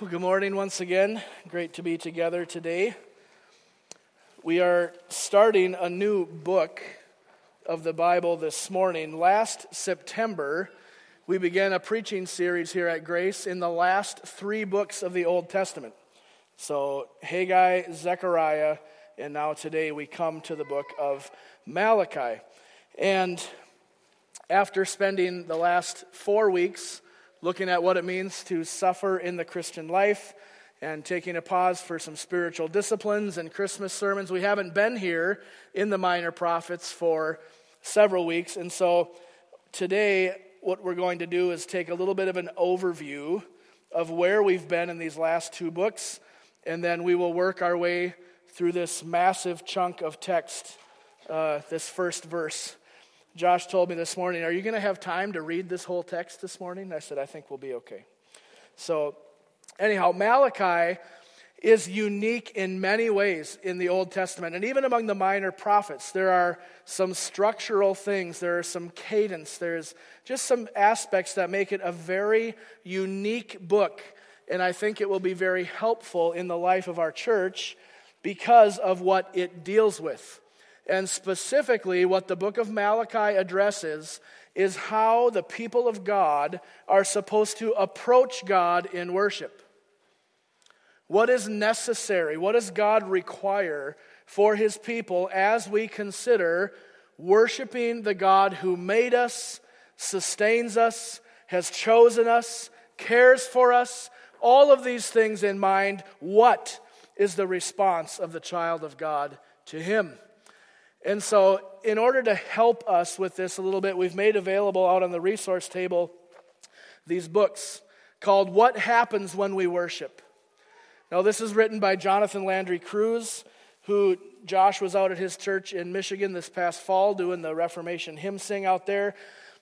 Well, good morning once again. Great to be together today. We are starting a new book of the Bible this morning. Last September, we began a preaching series here at Grace in the last three books of the Old Testament. So, Haggai, Zechariah, and now today we come to the book of Malachi. And after spending the last four weeks, looking at what it means to suffer in the Christian life and taking a pause for some spiritual disciplines and Christmas sermons. We haven't been here in the Minor Prophets for several weeks, and so today, what we're going to do is take a little bit of an overview of where we've been in these last two books, and then we will work our way through this massive chunk of text, uh, this first verse Josh told me this morning, Are you going to have time to read this whole text this morning? I said, I think we'll be okay. So, anyhow, Malachi is unique in many ways in the Old Testament. And even among the minor prophets, there are some structural things, there are some cadence, there's just some aspects that make it a very unique book. And I think it will be very helpful in the life of our church because of what it deals with. And specifically, what the book of Malachi addresses is how the people of God are supposed to approach God in worship. What is necessary? What does God require for his people as we consider worshiping the God who made us, sustains us, has chosen us, cares for us? All of these things in mind, what is the response of the child of God to him? And so, in order to help us with this a little bit, we've made available out on the resource table these books called What Happens When We Worship. Now, this is written by Jonathan Landry Cruz, who Josh was out at his church in Michigan this past fall doing the Reformation hymn sing out there.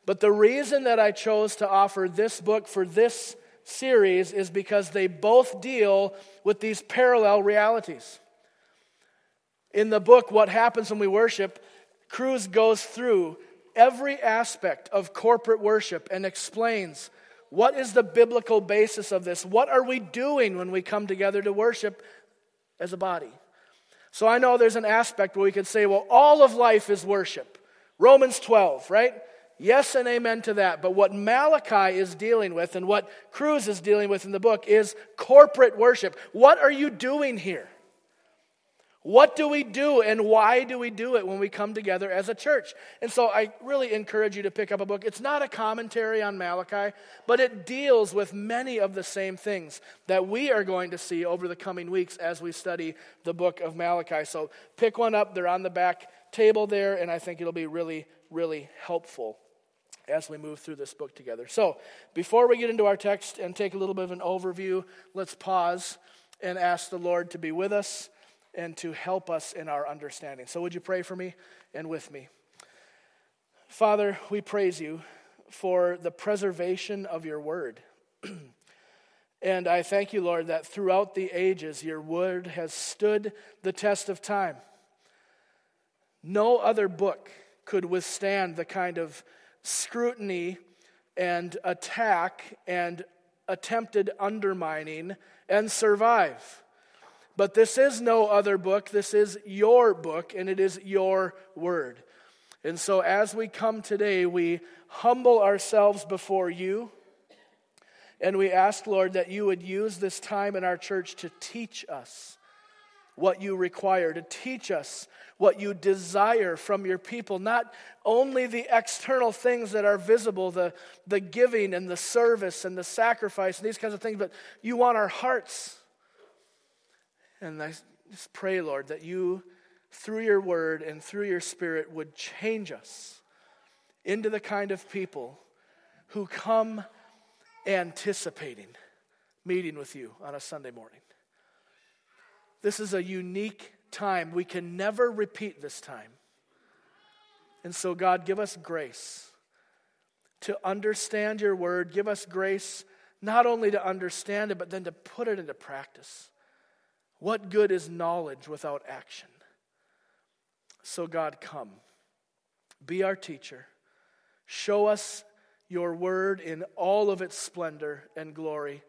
But the reason that I chose to offer this book for this series is because they both deal with these parallel realities in the book, What Happens When We Worship, Cruz goes through every aspect of corporate worship and explains what is the biblical basis of this? What are we doing when we come together to worship as a body? So I know there's an aspect where we could say, well, all of life is worship. Romans 12, right? Yes and amen to that. But what Malachi is dealing with and what Cruz is dealing with in the book is corporate worship. What are you doing here? What do we do and why do we do it when we come together as a church? And so I really encourage you to pick up a book. It's not a commentary on Malachi, but it deals with many of the same things that we are going to see over the coming weeks as we study the book of Malachi. So pick one up, they're on the back table there, and I think it'll be really, really helpful as we move through this book together. So before we get into our text and take a little bit of an overview, let's pause and ask the Lord to be with us and to help us in our understanding. So, would you pray for me and with me? Father, we praise you for the preservation of your word. and I thank you, Lord, that throughout the ages your word has stood the test of time. No other book could withstand the kind of scrutiny and attack and attempted undermining and survive. But this is no other book. This is your book, and it is your word. And so, as we come today, we humble ourselves before you. And we ask, Lord, that you would use this time in our church to teach us what you require, to teach us what you desire from your people. Not only the external things that are visible, the, the giving and the service and the sacrifice and these kinds of things, but you want our hearts. And I just pray, Lord, that you, through your word and through your spirit, would change us into the kind of people who come anticipating meeting with you on a Sunday morning. This is a unique time. We can never repeat this time. And so, God, give us grace to understand your word. Give us grace not only to understand it, but then to put it into practice. What good is knowledge without action? So, God, come. Be our teacher. Show us your word in all of its splendor and glory.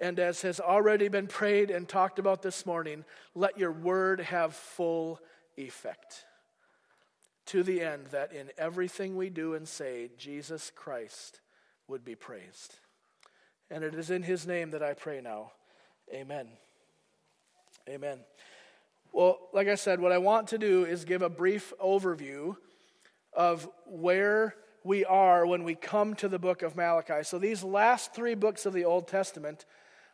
And as has already been prayed and talked about this morning, let your word have full effect. To the end that in everything we do and say, Jesus Christ would be praised. And it is in his name that I pray now. Amen. Amen. Well, like I said, what I want to do is give a brief overview of where we are when we come to the book of Malachi. So these last three books of the Old Testament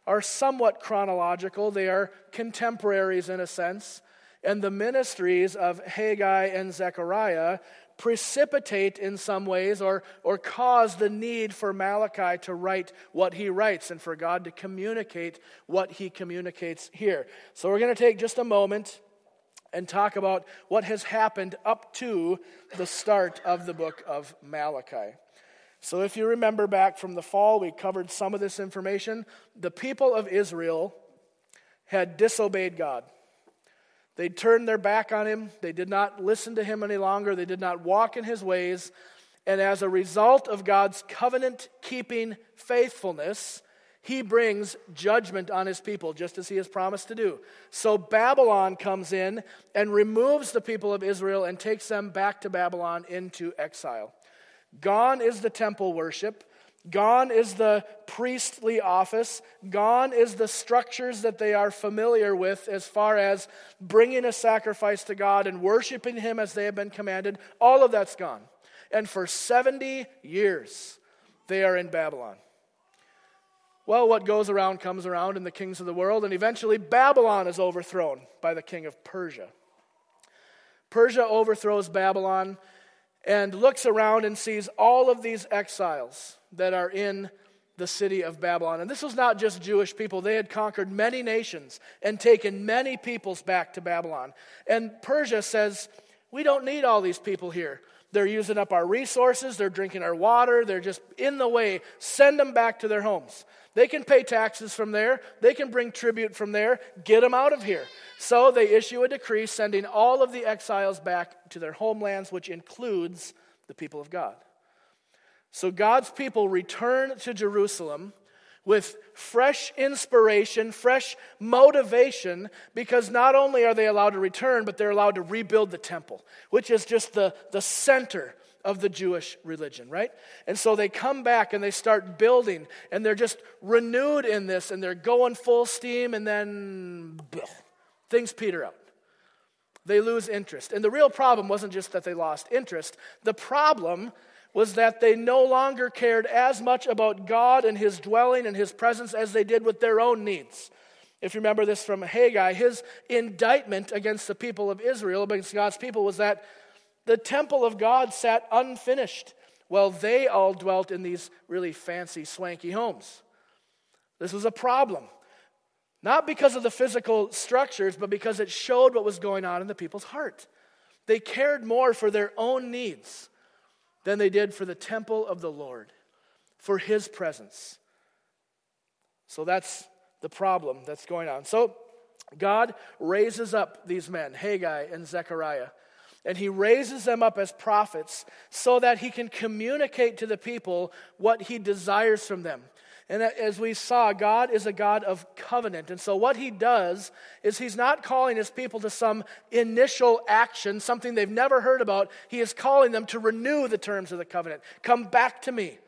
are somewhat chronological, they are contemporaries in a sense. And the ministries of Haggai and Zechariah precipitate in some ways or, or cause the need for Malachi to write what he writes and for God to communicate what he communicates here. So we're going to take just a moment and talk about what has happened up to the start of the book of Malachi. So, if you remember back from the fall, we covered some of this information. The people of Israel had disobeyed God. They turned their back on him. They did not listen to him any longer. They did not walk in his ways. And as a result of God's covenant keeping faithfulness, he brings judgment on his people, just as he has promised to do. So Babylon comes in and removes the people of Israel and takes them back to Babylon into exile. Gone is the temple worship. Gone is the priestly office. Gone is the structures that they are familiar with as far as bringing a sacrifice to God and worshiping Him as they have been commanded. All of that's gone. And for 70 years, they are in Babylon. Well, what goes around comes around in the kings of the world, and eventually Babylon is overthrown by the king of Persia. Persia overthrows Babylon and looks around and sees all of these exiles that are in the city of Babylon. And this was not just Jewish people, they had conquered many nations and taken many peoples back to Babylon. And Persia says, We don't need all these people here. They're using up our resources, they're drinking our water, they're just in the way. Send them back to their homes. They can pay taxes from there, they can bring tribute from there, get them out of here. So they issue a decree sending all of the exiles back to their homelands, which includes the people of God. So God's people return to Jerusalem with fresh inspiration, fresh motivation, because not only are they allowed to return, but they're allowed to rebuild the temple, which is just the, the center of the Jewish religion, right? And so they come back and they start building and they're just renewed in this and they're going full steam and then things peter out. They lose interest. And the real problem wasn't just that they lost interest, the problem was that they no longer cared as much about God and His dwelling and His presence as they did with their own needs. If you remember this from Haggai, his indictment against the people of Israel, against God's people, was that the temple of God sat unfinished while they all dwelt in these really fancy, swanky homes. This was a problem. Not because of the physical structures, but because it showed what was going on in the people's heart. They cared more for their own needs than they did for the temple of the Lord, for his presence. So that's the problem that's going on. So God raises up these men, Haggai and Zechariah, and he raises them up as prophets so that he can communicate to the people what he desires from them. And as we saw, God is a God of covenant. And so, what he does is he's not calling his people to some initial action, something they've never heard about. He is calling them to renew the terms of the covenant. Come back to me.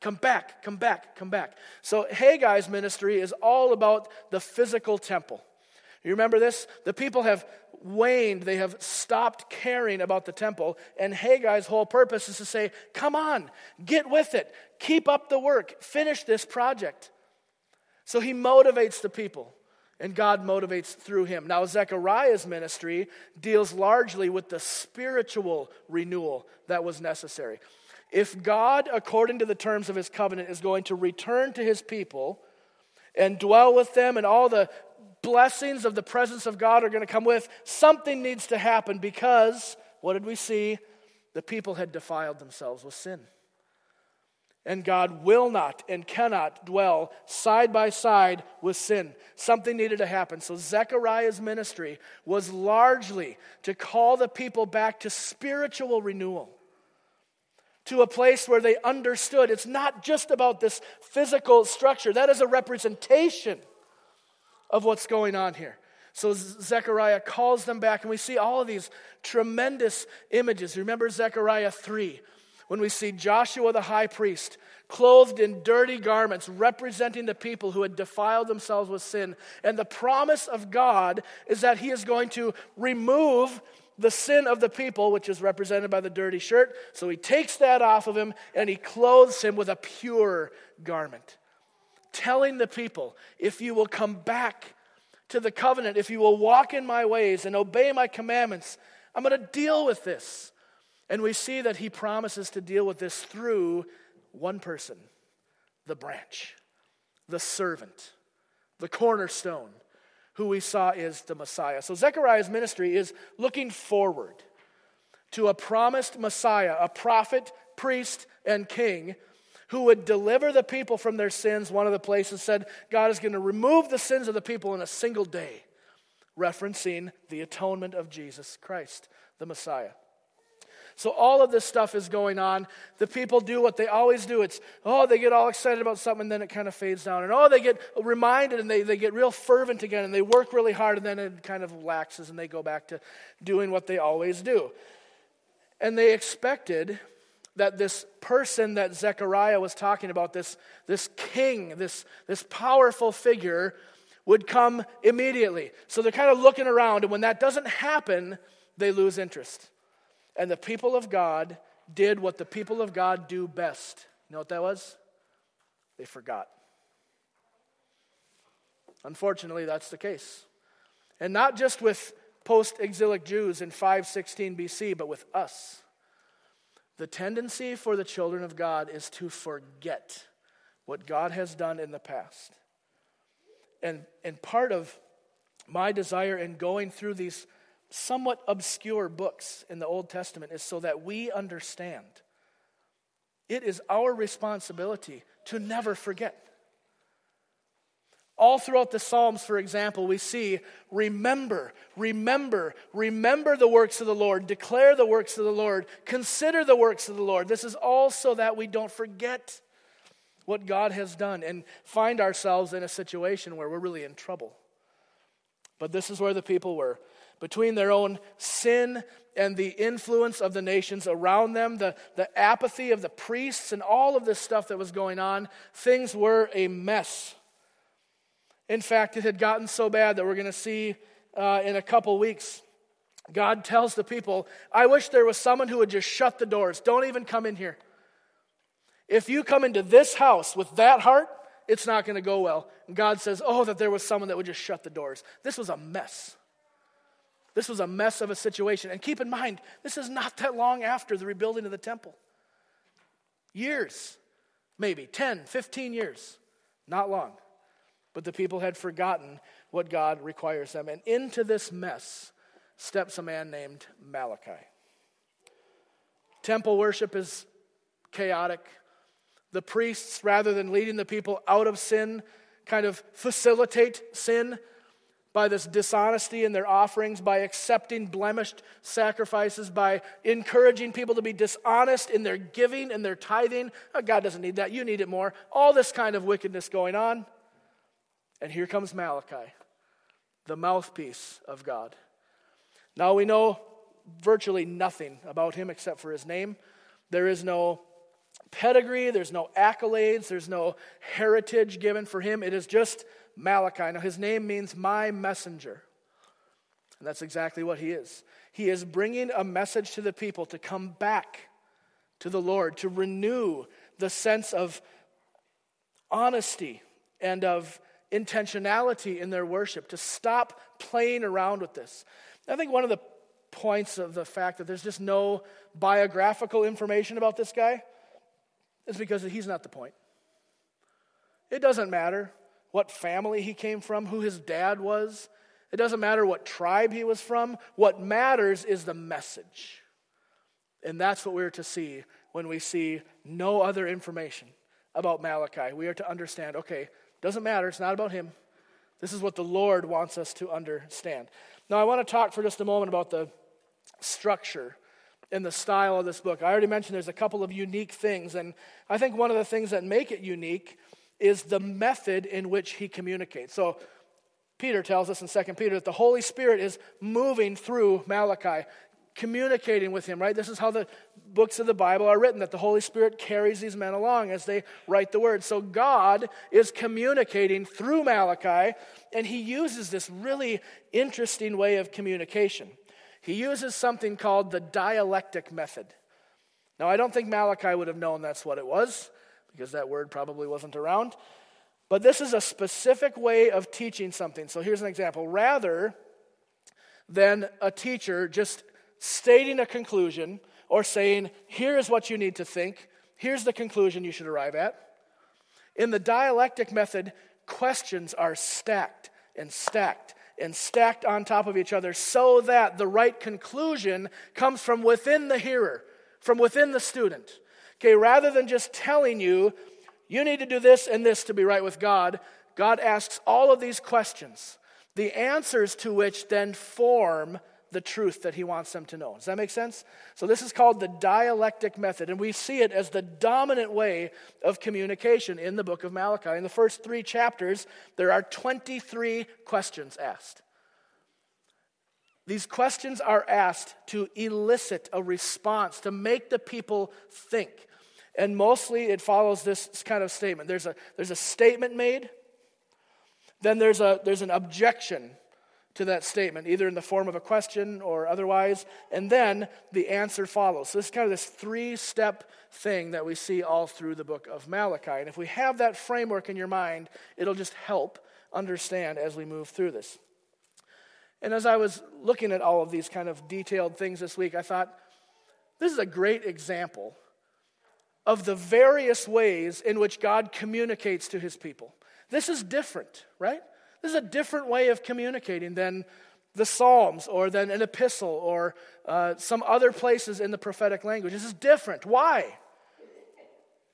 Come back, come back, come back. So, Haggai's ministry is all about the physical temple. You remember this? The people have waned, they have stopped caring about the temple. And Haggai's whole purpose is to say, Come on, get with it, keep up the work, finish this project. So he motivates the people, and God motivates through him. Now, Zechariah's ministry deals largely with the spiritual renewal that was necessary. If God, according to the terms of his covenant, is going to return to his people, and dwell with them, and all the blessings of the presence of God are going to come with, something needs to happen because, what did we see? The people had defiled themselves with sin. And God will not and cannot dwell side by side with sin. Something needed to happen. So, Zechariah's ministry was largely to call the people back to spiritual renewal to a place where they understood it's not just about this physical structure, that is a representation of what's going on here. So Zechariah calls them back, and we see all of these tremendous images. Remember Zechariah 3, when we see Joshua the high priest clothed in dirty garments, representing the people who had defiled themselves with sin. And the promise of God is that He is going to remove the sin of the people, which is represented by the dirty shirt. So He takes that off of him and He clothes him with a pure garment, telling the people, if you will come back to the covenant, if you will walk in my ways and obey my commandments, I'm going to deal with this. And we see that he promises to deal with this through one person the branch, the servant, the cornerstone, who we saw is the Messiah. So Zechariah's ministry is looking forward to a promised Messiah, a prophet, priest, and king who would deliver the people from their sins. One of the places said God is going to remove the sins of the people in a single day, referencing the atonement of Jesus Christ, the Messiah. So all of this stuff is going on. The people do what they always do. It's, oh, they get all excited about something, and then it kind of fades down. And oh, they get reminded and they, they get real fervent again, and they work really hard, and then it kind of laxes, and they go back to doing what they always do. And they expected that this person that Zechariah was talking about, this, this king, this, this powerful figure, would come immediately. So they're kind of looking around, and when that doesn't happen, they lose interest. And the people of God did what the people of God do best. You know what that was? They forgot. Unfortunately, that's the case. And not just with post exilic Jews in 516 BC, but with us. The tendency for the children of God is to forget what God has done in the past. And, and part of my desire in going through these somewhat obscure books in the Old Testament is so that we understand. It is our responsibility to never forget. All throughout the Psalms, for example, we see remember, remember, remember the works of the Lord, declare the works of the Lord, consider the works of the Lord. This is all so that we don't forget what God has done and find ourselves in a situation where we're really in trouble. But this is where the people were between their own sin and the influence of the nations around them, the, the apathy of the priests, and all of this stuff that was going on, things were a mess. In fact, it had gotten so bad that we're going to see uh, in a couple weeks. God tells the people, I wish there was someone who would just shut the doors. Don't even come in here. If you come into this house with that heart, it's not going to go well. And God says, Oh, that there was someone that would just shut the doors. This was a mess. This was a mess of a situation. And keep in mind, this is not that long after the rebuilding of the temple. Years, maybe 10, 15 years. Not long. But the people had forgotten what God requires them. And into this mess steps a man named Malachi. Temple worship is chaotic. The priests, rather than leading the people out of sin, kind of facilitate sin by this dishonesty in their offerings, by accepting blemished sacrifices, by encouraging people to be dishonest in their giving and their tithing. Oh, God doesn't need that. You need it more. All this kind of wickedness going on. And here comes Malachi, the mouthpiece of God. Now we know virtually nothing about him except for his name. There is no pedigree, there's no accolades, there's no heritage given for him. It is just Malachi. Now, his name means my messenger. And that's exactly what he is. He is bringing a message to the people to come back to the Lord, to renew the sense of honesty and of intentionality in their worship, to stop playing around with this. I think one of the points of the fact that there's just no biographical information about this guy is because he's not the point. It doesn't matter what family he came from, who his dad was. It doesn't matter what tribe he was from. What matters is the message. And that's what we're to see when we see no other information about Malachi. We are to understand okay, doesn't matter, it's not about him. This is what the Lord wants us to understand. Now, I want to talk for just a moment about the structure and the style of this book. I already mentioned there's a couple of unique things, and I think one of the things that make it unique is the method in which he communicates. So, Peter tells us in 2 Peter that the Holy Spirit is moving through Malachi, communicating with him, right? This is how the books of the Bible are written, that the Holy Spirit carries these men along as they write the word. So God is communicating through Malachi, and he uses this really interesting way of communication. He uses something called the dialectic method. Now, I don't think Malachi would have known that's what it was, because that word probably wasn't around. But this is a specific way of teaching something. So here's an example. Rather than a teacher just stating a conclusion or saying, here is what you need to think, here's the conclusion you should arrive at. In the dialectic method, questions are stacked and stacked and stacked on top of each other so that the right conclusion comes from within the hearer, from within the student. Okay, rather than just telling you, you need to do this and this to be right with God, God asks all of these questions, the answers to which then form the truth that he wants them to know. Does that make sense? So, this is called the dialectic method, and we see it as the dominant way of communication in the book of Malachi. In the first three chapters, there are 23 questions asked. These questions are asked to elicit a response, to make the people think. And mostly it follows this kind of statement there's a, there's a statement made, then there's, a, there's an objection to that statement, either in the form of a question or otherwise, and then the answer follows. So this is kind of this three step thing that we see all through the book of Malachi. And if we have that framework in your mind, it'll just help understand as we move through this. And as I was looking at all of these kind of detailed things this week, I thought, this is a great example of the various ways in which God communicates to his people. This is different, right? This is a different way of communicating than the Psalms or than an epistle or uh, some other places in the prophetic language. This is different. Why?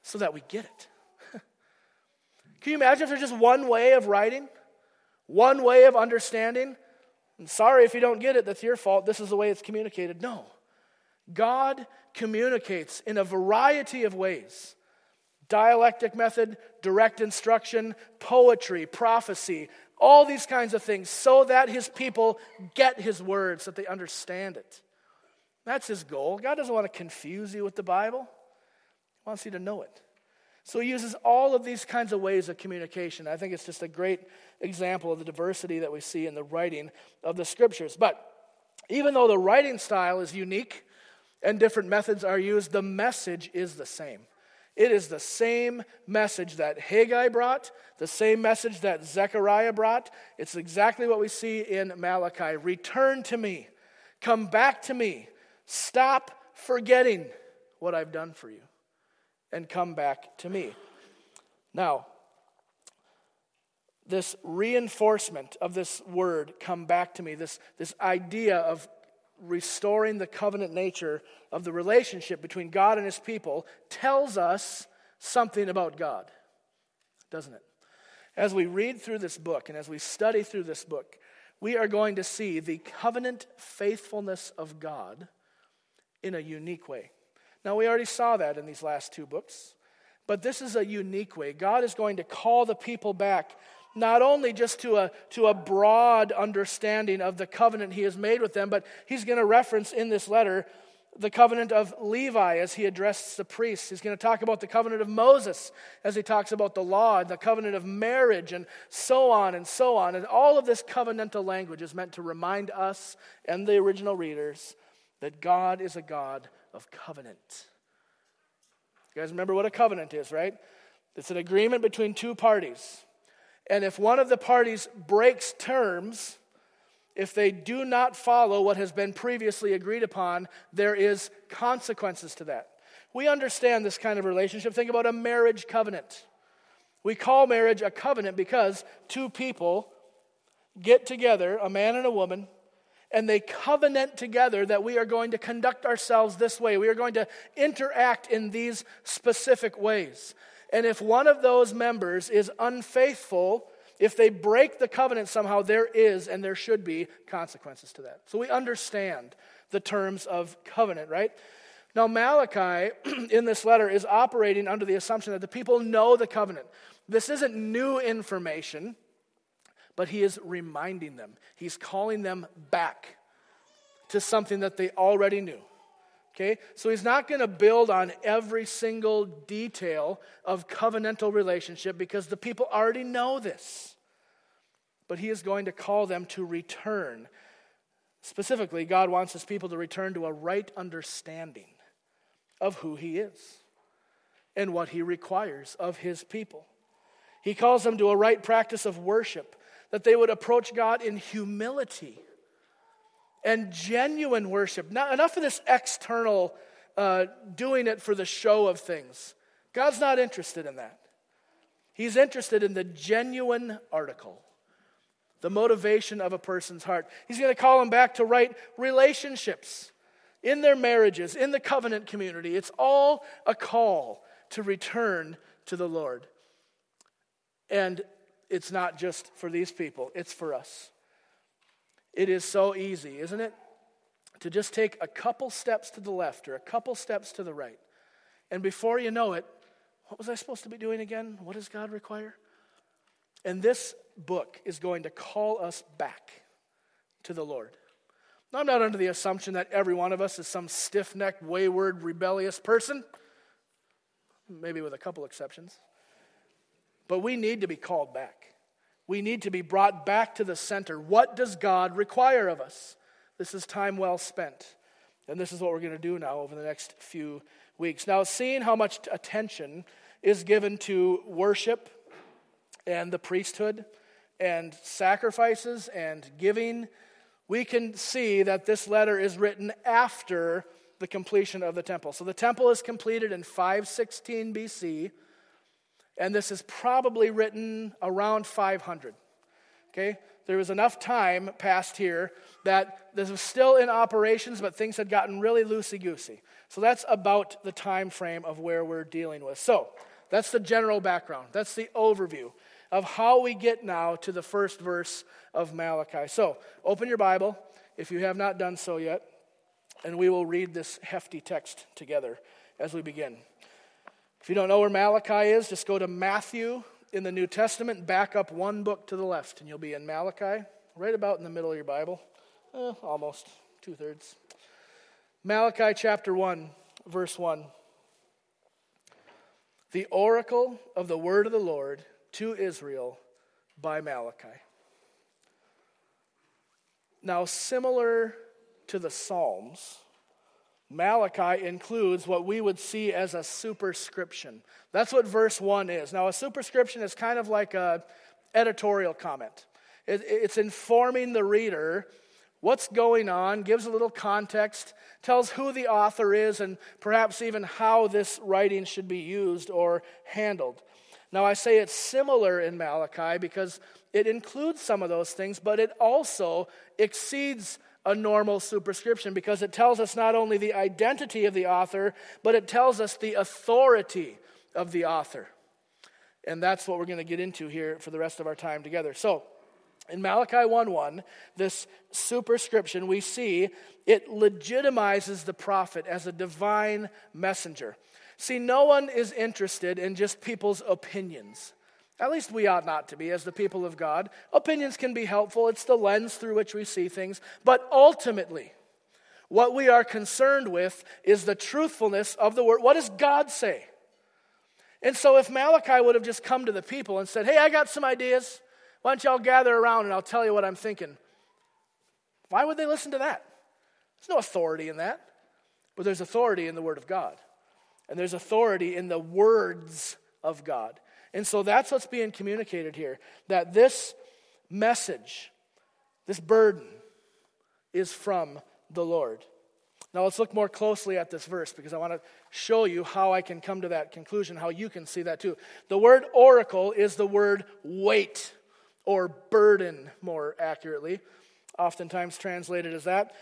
So that we get it. Can you imagine if there's just one way of writing, one way of understanding? And sorry if you don't get it, that's your fault. This is the way it's communicated. No. God communicates in a variety of ways dialectic method, direct instruction, poetry, prophecy, all these kinds of things, so that his people get his words, that they understand it. That's his goal. God doesn't want to confuse you with the Bible, he wants you to know it. So he uses all of these kinds of ways of communication. I think it's just a great example of the diversity that we see in the writing of the scriptures. But even though the writing style is unique and different methods are used, the message is the same. It is the same message that Haggai brought, the same message that Zechariah brought. It's exactly what we see in Malachi. Return to me, come back to me, stop forgetting what I've done for you, and come back to me. Now, this reinforcement of this word, come back to me, this, this idea of restoring the covenant nature of the relationship between God and his people tells us something about God, doesn't it? As we read through this book and as we study through this book, we are going to see the covenant faithfulness of God in a unique way. Now, we already saw that in these last two books, but this is a unique way. God is going to call the people back not only just to a, to a broad understanding of the covenant he has made with them, but he's going to reference in this letter the covenant of Levi as he addresses the priests. He's going to talk about the covenant of Moses as he talks about the law and the covenant of marriage and so on and so on. And all of this covenantal language is meant to remind us and the original readers that God is a God of covenant. You guys remember what a covenant is, right? It's an agreement between two parties. And if one of the parties breaks terms, if they do not follow what has been previously agreed upon, there is consequences to that. We understand this kind of relationship. Think about a marriage covenant. We call marriage a covenant because two people get together, a man and a woman, and they covenant together that we are going to conduct ourselves this way. We are going to interact in these specific ways. And if one of those members is unfaithful, if they break the covenant somehow, there is and there should be consequences to that. So we understand the terms of covenant, right? Now, Malachi in this letter is operating under the assumption that the people know the covenant. This isn't new information, but he is reminding them. He's calling them back to something that they already knew. Okay? So he's not going to build on every single detail of covenantal relationship because the people already know this. But he is going to call them to return. Specifically, God wants his people to return to a right understanding of who he is and what he requires of his people. He calls them to a right practice of worship, that they would approach God in humility and genuine worship. Not enough of this external uh, doing it for the show of things. God's not interested in that. He's interested in the genuine article, the motivation of a person's heart. He's going to call them back to right relationships in their marriages, in the covenant community. It's all a call to return to the Lord. And it's not just for these people, it's for us. It is so easy, isn't it? To just take a couple steps to the left or a couple steps to the right. And before you know it, what was I supposed to be doing again? What does God require? And this book is going to call us back to the Lord. Now, I'm not under the assumption that every one of us is some stiff necked, wayward, rebellious person, maybe with a couple exceptions. But we need to be called back. We need to be brought back to the center. What does God require of us? This is time well spent. And this is what we're going to do now over the next few weeks. Now, seeing how much attention is given to worship and the priesthood and sacrifices and giving, we can see that this letter is written after the completion of the temple. So the temple is completed in 516 BC. And this is probably written around 500. Okay? There was enough time passed here that this was still in operations, but things had gotten really loosey goosey. So that's about the time frame of where we're dealing with. So that's the general background. That's the overview of how we get now to the first verse of Malachi. So open your Bible if you have not done so yet, and we will read this hefty text together as we begin. If you don't know where Malachi is, just go to Matthew in the New Testament, back up one book to the left, and you'll be in Malachi, right about in the middle of your Bible. Eh, almost, two thirds. Malachi chapter 1, verse 1. The oracle of the word of the Lord to Israel by Malachi. Now, similar to the Psalms, Malachi includes what we would see as a superscription. That's what verse 1 is. Now, a superscription is kind of like an editorial comment, it's informing the reader what's going on, gives a little context, tells who the author is, and perhaps even how this writing should be used or handled. Now, I say it's similar in Malachi because it includes some of those things, but it also exceeds a normal superscription because it tells us not only the identity of the author, but it tells us the authority of the author. And that's what we're going to get into here for the rest of our time together. So, in Malachi 1:1, this superscription, we see it legitimizes the prophet as a divine messenger. See, no one is interested in just people's opinions. At least we ought not to be as the people of God. Opinions can be helpful, it's the lens through which we see things. But ultimately, what we are concerned with is the truthfulness of the word. What does God say? And so, if Malachi would have just come to the people and said, Hey, I got some ideas. Why don't y'all gather around and I'll tell you what I'm thinking? Why would they listen to that? There's no authority in that. But there's authority in the Word of God. And there's authority in the words of God. And so that's what's being communicated here that this message, this burden, is from the Lord. Now let's look more closely at this verse because I want to show you how I can come to that conclusion, how you can see that too. The word oracle is the word weight or burden, more accurately, oftentimes translated as that.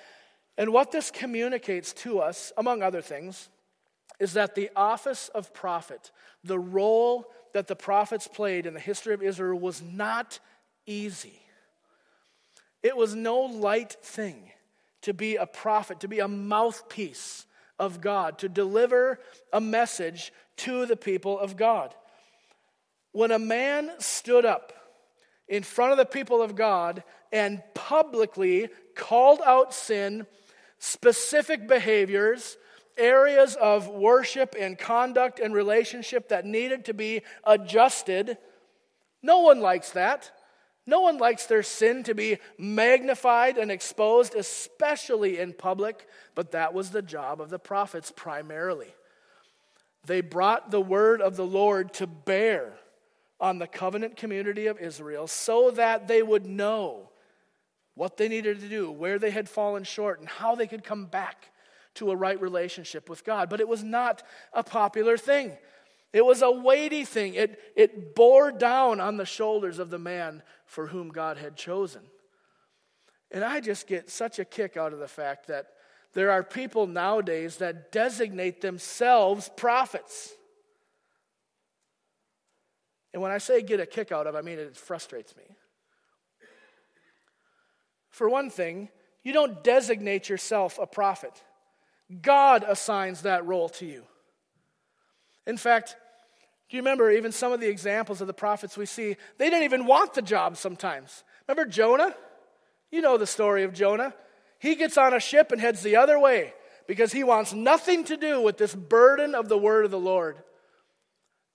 And what this communicates to us, among other things, is that the office of prophet, the role that the prophets played in the history of Israel was not easy. It was no light thing to be a prophet, to be a mouthpiece of God, to deliver a message to the people of God. When a man stood up in front of the people of God and publicly called out sin, specific behaviors, areas of worship and conduct and relationship that needed to be adjusted. No one likes that. No one likes their sin to be magnified and exposed, especially in public, but that was the job of the prophets primarily. They brought the word of the Lord to bear on the covenant community of Israel so that they would know what they needed to do, where they had fallen short, and how they could come back to a right relationship with God. But it was not a popular thing. It was a weighty thing. It, it bore down on the shoulders of the man for whom God had chosen. And I just get such a kick out of the fact that there are people nowadays that designate themselves prophets. And when I say get a kick out of, I mean it frustrates me. For one thing, you don't designate yourself a prophet. God assigns that role to you. In fact, do you remember even some of the examples of the prophets we see? They didn't even want the job sometimes. Remember Jonah? You know the story of Jonah. He gets on a ship and heads the other way because he wants nothing to do with this burden of the word of the Lord.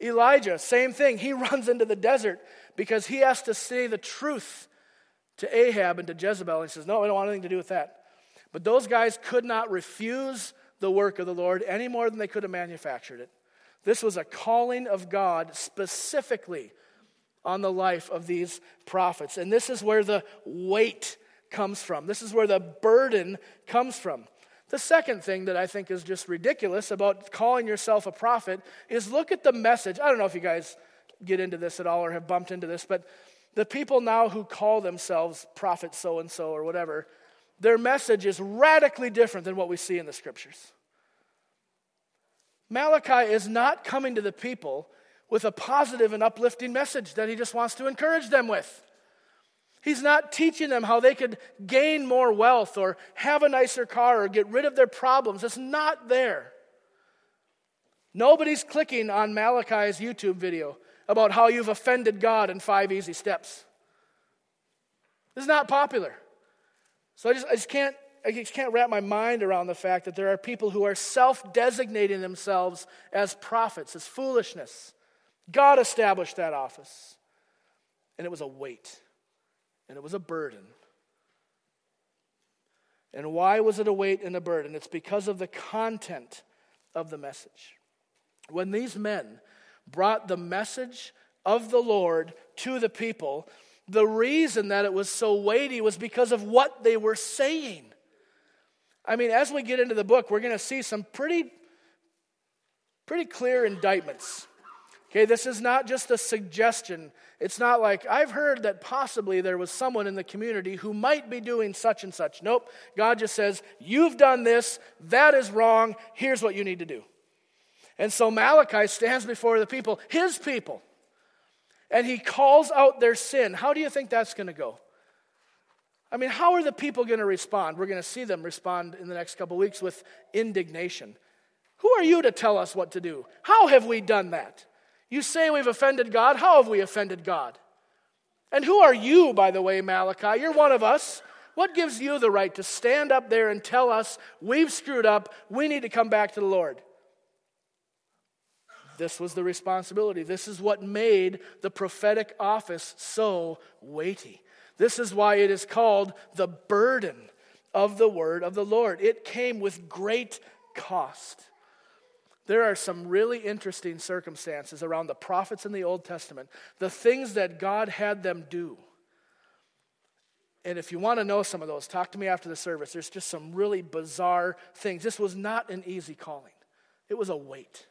Elijah, same thing. He runs into the desert because he has to say the truth to Ahab and to Jezebel. He says, No, I don't want anything to do with that. But those guys could not refuse the work of the Lord any more than they could have manufactured it. This was a calling of God specifically on the life of these prophets. And this is where the weight comes from. This is where the burden comes from. The second thing that I think is just ridiculous about calling yourself a prophet is look at the message. I don't know if you guys get into this at all or have bumped into this, but the people now who call themselves prophet so and so or whatever, their message is radically different than what we see in the scriptures. Malachi is not coming to the people with a positive and uplifting message that he just wants to encourage them with. He's not teaching them how they could gain more wealth or have a nicer car or get rid of their problems. It's not there. Nobody's clicking on Malachi's YouTube video about how you've offended God in five easy steps. It's not popular. So I just, I just can't I just can't wrap my mind around the fact that there are people who are self designating themselves as prophets, as foolishness. God established that office. And it was a weight, and it was a burden. And why was it a weight and a burden? It's because of the content of the message. When these men brought the message of the Lord to the people, the reason that it was so weighty was because of what they were saying. I mean, as we get into the book, we're going to see some pretty, pretty clear indictments. Okay, this is not just a suggestion. It's not like, I've heard that possibly there was someone in the community who might be doing such and such. Nope. God just says, You've done this. That is wrong. Here's what you need to do. And so Malachi stands before the people, his people, and he calls out their sin. How do you think that's going to go? I mean, how are the people going to respond? We're going to see them respond in the next couple weeks with indignation. Who are you to tell us what to do? How have we done that? You say we've offended God. How have we offended God? And who are you, by the way, Malachi? You're one of us. What gives you the right to stand up there and tell us we've screwed up, we need to come back to the Lord? This was the responsibility. This is what made the prophetic office so weighty. This is why it is called the burden of the word of the Lord. It came with great cost. There are some really interesting circumstances around the prophets in the Old Testament, the things that God had them do. And if you want to know some of those, talk to me after the service. There's just some really bizarre things. This was not an easy calling, it was a weight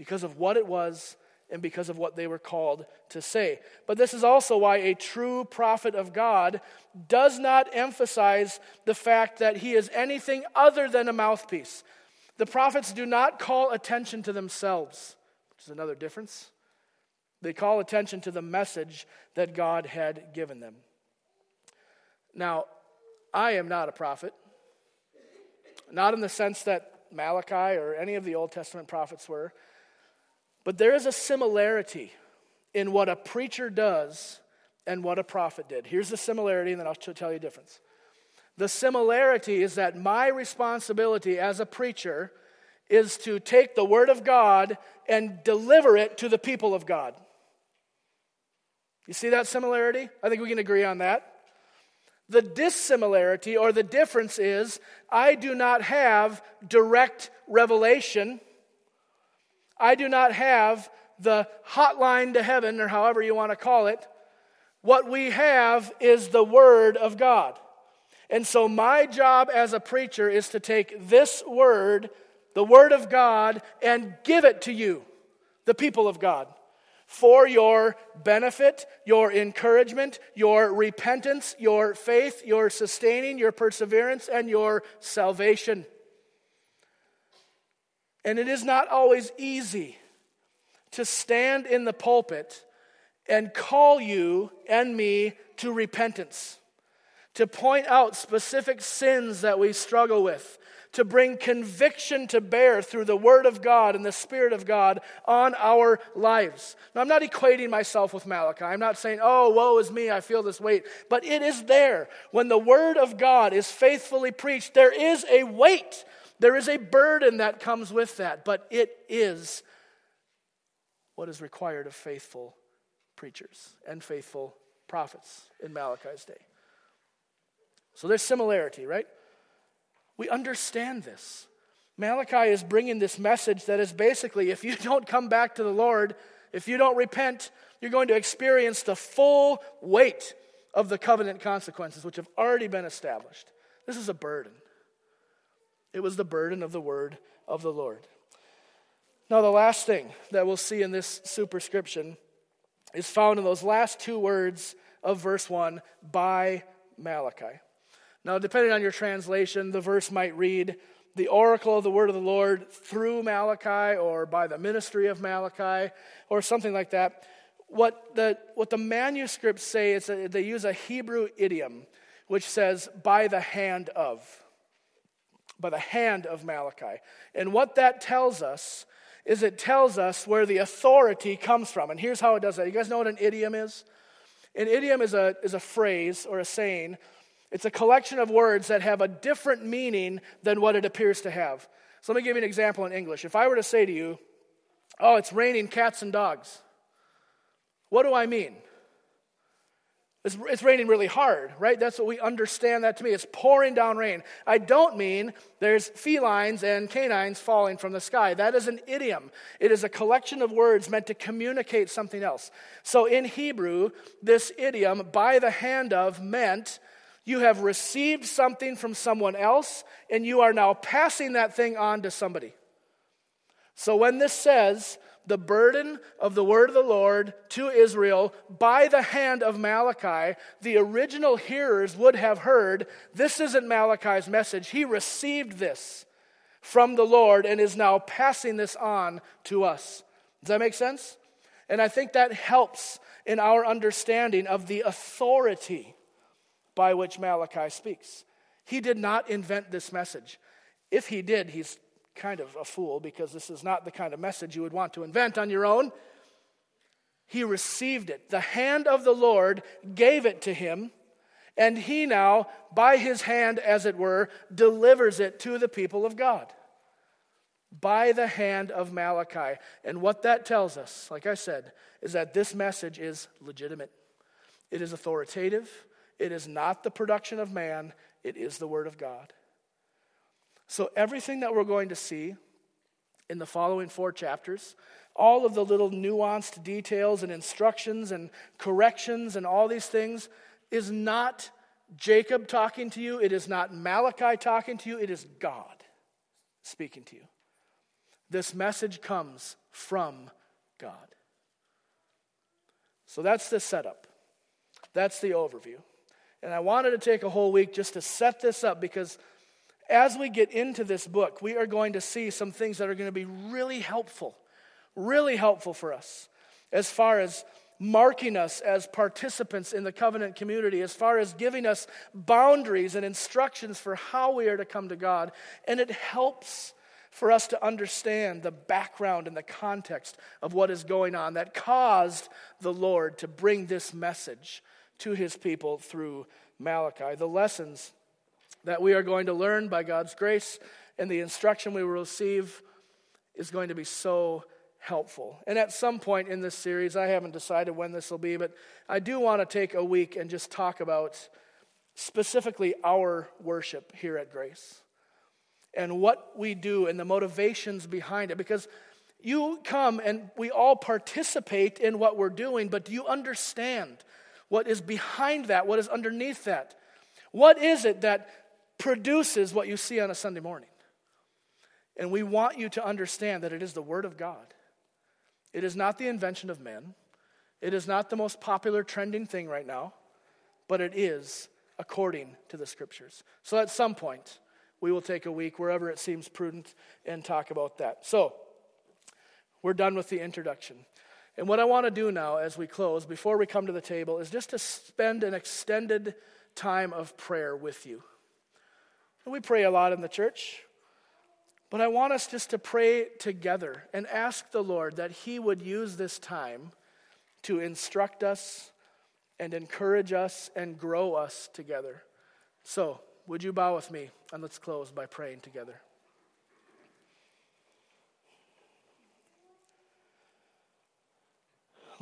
because of what it was and because of what they were called to say. But this is also why a true prophet of God does not emphasize the fact that he is anything other than a mouthpiece. The prophets do not call attention to themselves, which is another difference. They call attention to the message that God had given them. Now, I am not a prophet. not in the sense that Malachi or any of the Old Testament prophets were, but there is a similarity in what a preacher does and what a prophet did. Here's the similarity, and then I'll tell you the difference. The similarity is that my responsibility as a preacher is to take the Word of God and deliver it to the people of God. You see that similarity? I think we can agree on that. The dissimilarity or the difference is I do not have direct revelation. I do not have the hotline to heaven, or however you want to call it. What we have is the Word of God. And so, my job as a preacher is to take this Word, the Word of God, and give it to you, the people of God, for your benefit, your encouragement, your repentance, your faith, your sustaining, your perseverance, and your salvation. And it is not always easy to stand in the pulpit and call you and me to repentance, to point out specific sins that we struggle with, to bring conviction to bear through the Word of God and the Spirit of God on our lives. Now, I'm not equating myself with Malachi. I'm not saying, oh, woe is me, I feel this weight. But it is there. When the Word of God is faithfully preached, there is a weight, there is a burden that comes with that, but it is what is required of faithful preachers and faithful prophets in Malachi's day. So there's similarity, right? We understand this. Malachi is bringing this message that is basically if you don't come back to the Lord, if you don't repent, you're going to experience the full weight of the covenant consequences, which have already been established. This is a burden. It was the burden of the word of the Lord. Now, the last thing that we'll see in this superscription is found in those last two words of verse 1 by Malachi. Now, depending on your translation, the verse might read, the oracle of the word of the Lord through Malachi or by the ministry of Malachi or something like that. What the, what the manuscripts say is that they use a Hebrew idiom which says, by the hand of. By the hand of Malachi. And what that tells us is it tells us where the authority comes from. And here's how it does that. You guys know what an idiom is? An idiom is a, is a phrase or a saying. It's a collection of words that have a different meaning than what it appears to have. So let me give you an example in English. If I were to say to you, Oh, it's raining cats and dogs, what do I mean? It's, it's, raining really hard, right? That's what we understand that to me. It's pouring down rain. I don't mean there's felines and canines falling from the sky. That is an idiom. It is a collection of words meant to communicate something else. So in Hebrew, this idiom, by the hand of, meant you have received something from someone else and you are now passing that thing on to somebody. So when this says, the burden of the word of the Lord to Israel by the hand of Malachi, the original hearers would have heard this isn't Malachi's message. He received this from the Lord and is now passing this on to us. Does that make sense? And I think that helps in our understanding of the authority by which Malachi speaks. He did not invent this message. If he did, he's kind of a fool because this is not the kind of message you would want to invent on your own. He received it. The hand of the Lord gave it to him, and he now, by his hand, as it were, delivers it to the people of God. By the hand of Malachi. And what that tells us, like I said, is that this message is legitimate, it is authoritative, it is not the production of man, it is the Word of God. So, everything that we're going to see in the following four chapters, all of the little nuanced details and instructions and corrections and all these things, is not Jacob talking to you, it is not Malachi talking to you, it is God speaking to you. This message comes from God. So that's the setup. That's the overview. And I wanted to take a whole week just to set this up because as we get into this book, we are going to see some things that are going to be really helpful, really helpful for us as far as marking us as participants in the covenant community, as far as giving us boundaries and instructions for how we are to come to God. And it helps for us to understand the background and the context of what is going on that caused the Lord to bring this message to his people through Malachi. The lessons that we are going to learn by God's grace and the instruction we will receive is going to be so helpful. And at some point in this series, I haven't decided when this will be, but I do want to take a week and just talk about specifically our worship here at Grace and what we do and the motivations behind it. Because you come and we all participate in what we're doing, but do you understand what is behind that? What is underneath that? What is it that produces what you see on a Sunday morning? And we want you to understand that it is the Word of God. It is not the invention of men. It is not the most popular trending thing right now, but it is according to the Scriptures. So at some point, we will take a week wherever it seems prudent and talk about that. So, we're done with the introduction. And what I want to do now as we close, before we come to the table, is just to spend an extended time of prayer with you. And we pray a lot in the church, but I want us just to pray together and ask the Lord that He would use this time to instruct us and encourage us and grow us together. So, would you bow with me and let's close by praying together?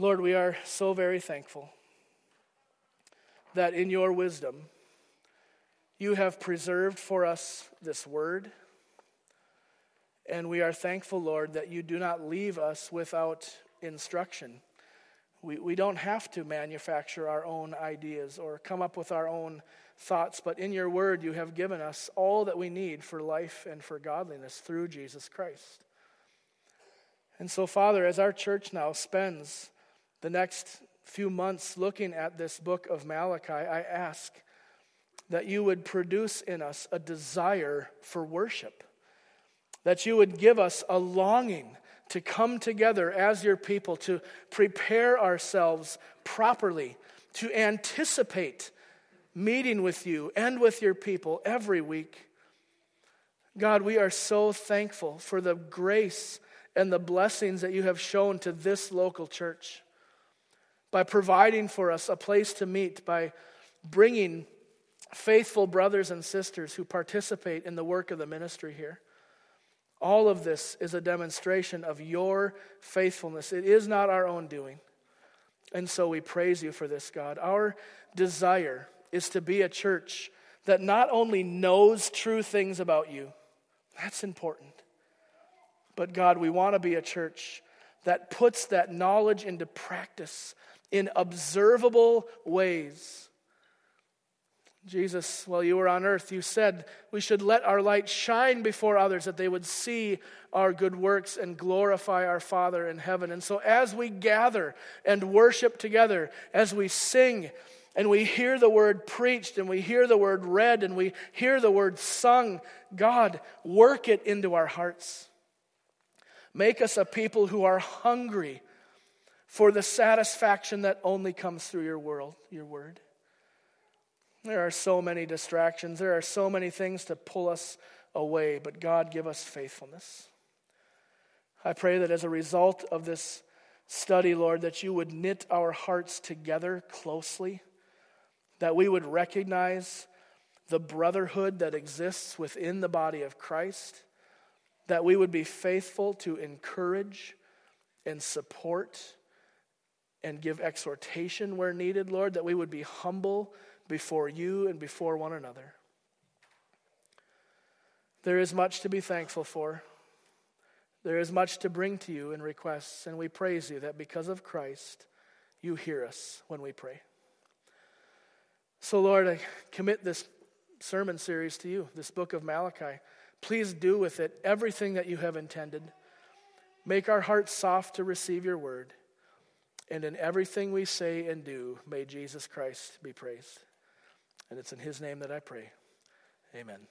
Lord, we are so very thankful that in your wisdom, you have preserved for us this word. And we are thankful, Lord, that you do not leave us without instruction. We, we don't have to manufacture our own ideas or come up with our own thoughts, but in your word, you have given us all that we need for life and for godliness through Jesus Christ. And so, Father, as our church now spends the next few months looking at this book of Malachi, I ask that you would produce in us a desire for worship, that you would give us a longing to come together as your people, to prepare ourselves properly, to anticipate meeting with you and with your people every week. God, we are so thankful for the grace and the blessings that you have shown to this local church by providing for us a place to meet, by bringing faithful brothers and sisters who participate in the work of the ministry here. All of this is a demonstration of your faithfulness. It is not our own doing. And so we praise you for this, God. Our desire is to be a church that not only knows true things about you, that's important, but God, we want to be a church that puts that knowledge into practice in observable ways. Jesus, while you were on earth, you said we should let our light shine before others that they would see our good works and glorify our Father in heaven. And so, as we gather and worship together, as we sing and we hear the word preached and we hear the word read and we hear the word sung, God, work it into our hearts. Make us a people who are hungry for the satisfaction that only comes through your world, your word. There are so many distractions. There are so many things to pull us away, but God, give us faithfulness. I pray that as a result of this study, Lord, that you would knit our hearts together closely, that we would recognize the brotherhood that exists within the body of Christ, that we would be faithful to encourage and support and give exhortation where needed, Lord, that we would be humble before you and before one another. There is much to be thankful for. There is much to bring to you in requests, and we praise you that because of Christ, you hear us when we pray. So, Lord, I commit this sermon series to you, this book of Malachi. Please do with it everything that you have intended. Make our hearts soft to receive your word. And in everything we say and do, may Jesus Christ be praised. And it's in his name that I pray. Amen.